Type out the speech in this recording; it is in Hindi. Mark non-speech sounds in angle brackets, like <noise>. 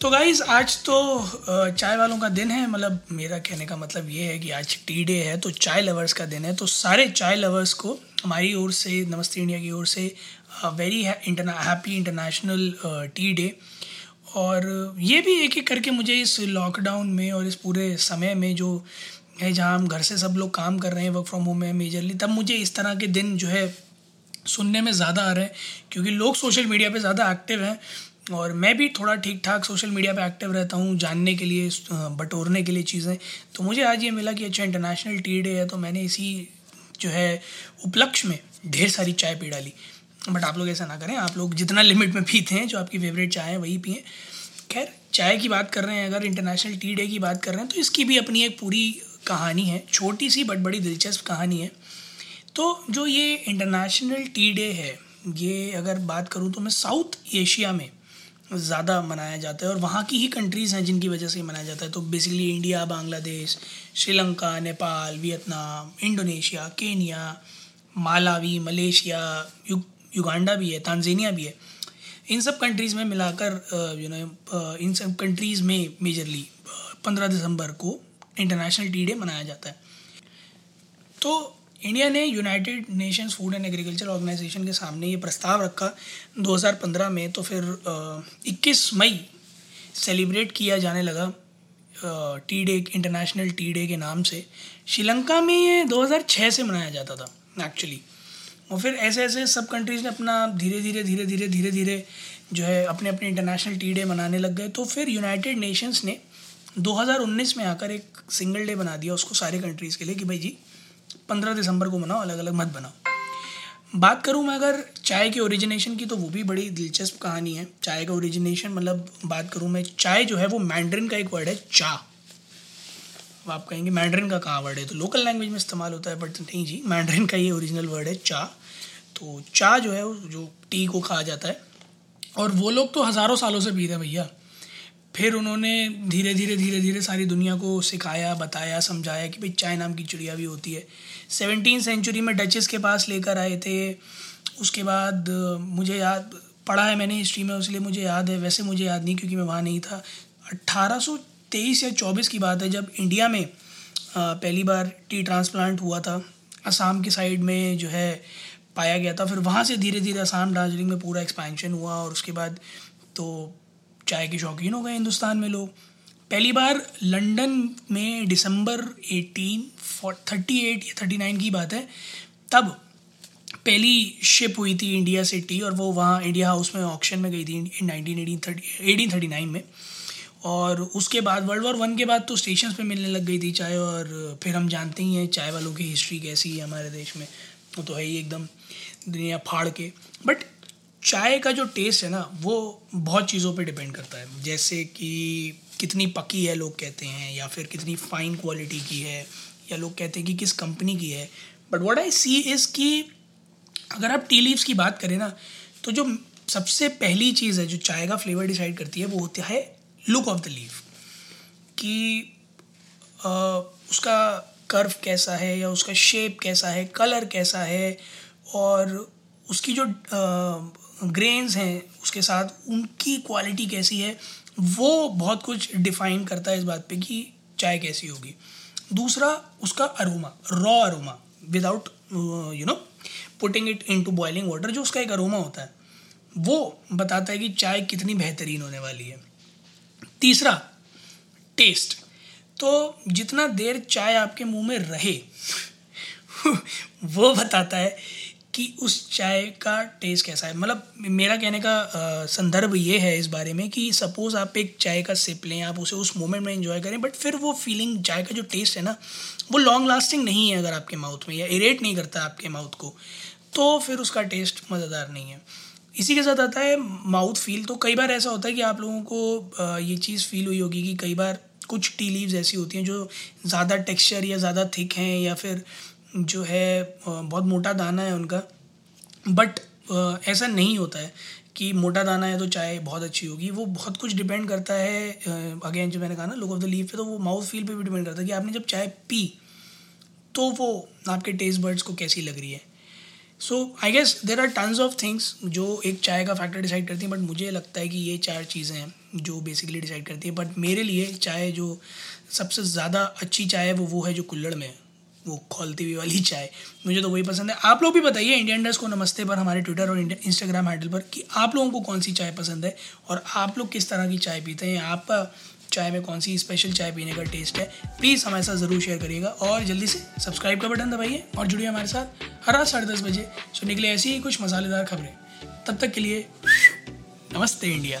तो गाइज़ आज तो चाय वालों का दिन है। मतलब मेरा कहने का मतलब ये है कि आज टी डे है तो चाय लवर्स का दिन है। तो सारे चाय लवर्स को हमारी ओर से, नमस्ते इंडिया की ओर से very happy international tea day और ये भी एक एक करके मुझे इस लॉकडाउन में और इस पूरे समय में जो है, जहाँ हम घर से सब लोग काम कर रहे हैं वर्क फ्रॉम होम है मेजरली तब मुझे इस तरह के दिन जो है सुनने में ज़्यादा आ रहे हैं। क्योंकि लोग सोशल मीडिया पे ज़्यादा एक्टिव हैं। और मैं भी थोड़ा ठीक ठाक सोशल मीडिया पे एक्टिव रहता हूँ, जानने के लिए बटोरने के लिए चीज़ें। तो मुझे आज ये मिला कि अच्छा इंटरनेशनल टी डे है तो मैंने इसी जो है, उपलक्ष्य में ढेर सारी चाय पी डाली। बट आप लोग ऐसा ना करें, आप लोग जितना लिमिट में पीते हैं, जो आपकी फेवरेट चाय है, वही पिए। खैर, चाय की बात कर रहे हैं, अगर इंटरनेशनल टी डे की बात कर रहे हैं तो इसकी भी अपनी एक पूरी कहानी है, छोटी सी बट बड़ी दिलचस्प कहानी है। तो जो ये इंटरनेशनल टी डे है, ये अगर बात करूँ तो मैं साउथ एशिया में ज़्यादा मनाया जाता है और वहाँ की ही कंट्रीज़ हैं जिनकी वजह से मनाया जाता है। तो basically India Bangladesh Sri Lanka Nepal Vietnam Indonesia Kenya Malawi Malaysia यु युगांडा भी है तांजानिया भी है। इन सब कंट्रीज़ में मिलाकर यू नो इन सब कंट्रीज़ में मेजरली पंद्रह दिसंबर को इंटरनेशनल टी डे मनाया जाता है। तो इंडिया ने United Nations food and agriculture organisation के सामने ये प्रस्ताव रखा 2015 में तो फिर 21 मई सेलिब्रेट किया जाने लगा tea day international tea day के नाम से। श्रीलंका में ये 2006 से मनाया जाता था एक्चुअली और फिर ऐसे ऐसे सब कंट्रीज़ ने अपना धीरे धीरे धीरे धीरे धीरे धीरे जो है अपने अपने इंटरनेशनल टी डे मनाने लग गए। तो फिर यूनाइटेड नेशंस ने 2019 में आकर एक सिंगल डे बना दिया उसको सारे कंट्रीज़ के लिए कि भाई जी पंद्रह दिसंबर को मनाओ अलग अलग मत बनाओ। बात करूँ मैं अगर चाय के ओरिजिनेशन की तो वो भी बड़ी दिलचस्प कहानी है। चाय का ओरिजिनेशन मतलब बात करूँ मैं, चाय जो है वो मैंड्रिन का एक वर्ड है, चा। अब आप कहेंगे मैंड्रिन का कहाँ वर्ड है? तो लोकल लैंग्वेज में इस्तेमाल होता है बट नहीं जी मैंड्रिन का ये ओरिजिनल वर्ड है, चा। तो चा जो है जो टी को कहा जाता है। और वो लोग तो हज़ारों सालों से पी रहे हैं भैया। फिर उन्होंने धीरे धीरे धीरे धीरे सारी दुनिया को सिखाया, बताया, समझाया कि भाई चाय नाम की चिड़िया भी होती है। सेवनटीन सेंचुरी में डचेस के पास लेकर आए थे। उसके बाद, मुझे याद, पढ़ा है मैंने हिस्ट्री में इसलिए मुझे याद है। वैसे मुझे याद नहीं, क्योंकि मैं वहाँ नहीं था। 1823 या 24 की बात है, जब इंडिया में पहली बार टी ट्रांसप्लांट हुआ था, असम की साइड में जो है पाया गया था। फिर वहाँ से धीरे धीरे असम, दार्जिलिंग में पूरा एक्सपेंशन हुआ और उसके बाद तो चाय के शौकीन हो गए हिंदुस्तान में लोग। पहली बार लंदन में दिसंबर 18 थर्टी एट या थर्टी नाइन की बात है। तब पहली शिप हुई थी इंडिया से टी और वो वहाँ इंडिया हाउस में ऑक्शन में गई थी nineteen eighteen thirty eighteen thirty nine में। और उसके बाद वर्ल्ड वॉर वन के बाद तो स्टेशन पे मिलने लग गई थी चाय और फिर हम जानते ही हैं चाय वालों की हिस्ट्री कैसी है हमारे देश में। वो तो है ही एकदम दुनिया फाड़ के। बट चाय का जो टेस्ट है ना वो बहुत चीज़ों पे डिपेंड करता है। जैसे कि कितनी पकी है लोग कहते हैं या फिर कितनी फाइन क्वालिटी की है या लोग कहते हैं कि किस कंपनी की है। But what I see is कि अगर आप टी लीव्स की बात करें ना तो जो सबसे पहली चीज़ है जो चाय का फ्लेवर डिसाइड करती है वो होता है लुक ऑफ़ द लीफ कि अ, उसका कर्व कैसा है या उसका शेप कैसा है कलर कैसा है और उसकी जो ग्रेन्स हैं, उसके साथ उनकी क्वालिटी कैसी है, वो बहुत कुछ डिफाइन करता है इस बात पे कि चाय कैसी होगी। दूसरा, उसका aroma raw aroma without you know putting it into boiling water जो उसका एक अरोमा होता है, वो बताता है कि चाय कितनी बेहतरीन होने वाली है। तीसरा टेस्ट तो जितना देर चाय आपके मुँह में रहे, <laughs> वो बताता है कि उस चाय का टेस्ट कैसा है? मतलब मेरा कहने का संदर्भ ये है इस बारे में कि सपोज़ आप एक चाय का सिप लें, आप उसे उस मोमेंट में एंजॉय करें बट फिर वो फीलिंग चाय का जो टेस्ट है ना, वो लॉन्ग लास्टिंग नहीं है अगर आपके माउथ में या इरेट नहीं करता आपके माउथ को तो फिर उसका टेस्ट मज़ेदार नहीं है। इसी के साथ आता है माउथ फील तो कई बार ऐसा होता है कि आप लोगों को ये चीज़ फील हुई होगी कि कई बार कुछ टी लीव्स ऐसी होती हैं जो ज़्यादा टेक्सचर या ज़्यादा थिक हैं या फिर जो है बहुत मोटा दाना है उनका। बट ऐसा नहीं होता है कि मोटा दाना है तो चाय बहुत अच्छी होगी। वो बहुत कुछ डिपेंड करता है अगेन जो मैंने कहा ना लुक ऑफ़ द लीफ पे तो वो माउथ फील पे भी डिपेंड करता है कि आपने जब चाय पी तो वो आपके टेस्ट बर्ड्स को कैसी लग रही है। So I guess there are tons of things जो एक चाय का फैक्टर डिसाइड करती हैं बट मुझे लगता है कि ये चार चीज़ें हैं जो बेसिकली डिसाइड करती है। बट मेरे लिए चाय जो सबसे ज़्यादा अच्छी चाय है, वो वो है जो कुल्लड़ में है। वो खोलती हुई वाली चाय। मुझे तो वही पसंद है। आप लोग भी बताइए इंडियन डस्ट को नमस्ते पर, हमारे ट्विटर और इंस्टाग्राम हैंडल पर, कि आप लोगों को कौन सी चाय पसंद है और आप लोग किस तरह की चाय पीते हैं? आपका चाय में कौन सी स्पेशल चाय पीने का टेस्ट है? प्लीज़ हमारे साथ ज़रूर शेयर करिएगा और जल्दी से सब्सक्राइब का बटन दबाइए और जुड़िए हमारे साथ हर रात साढ़े दस बजे सुनने के लिए ऐसी ही कुछ मसालेदार खबरें। तब तक के लिए, नमस्ते इंडिया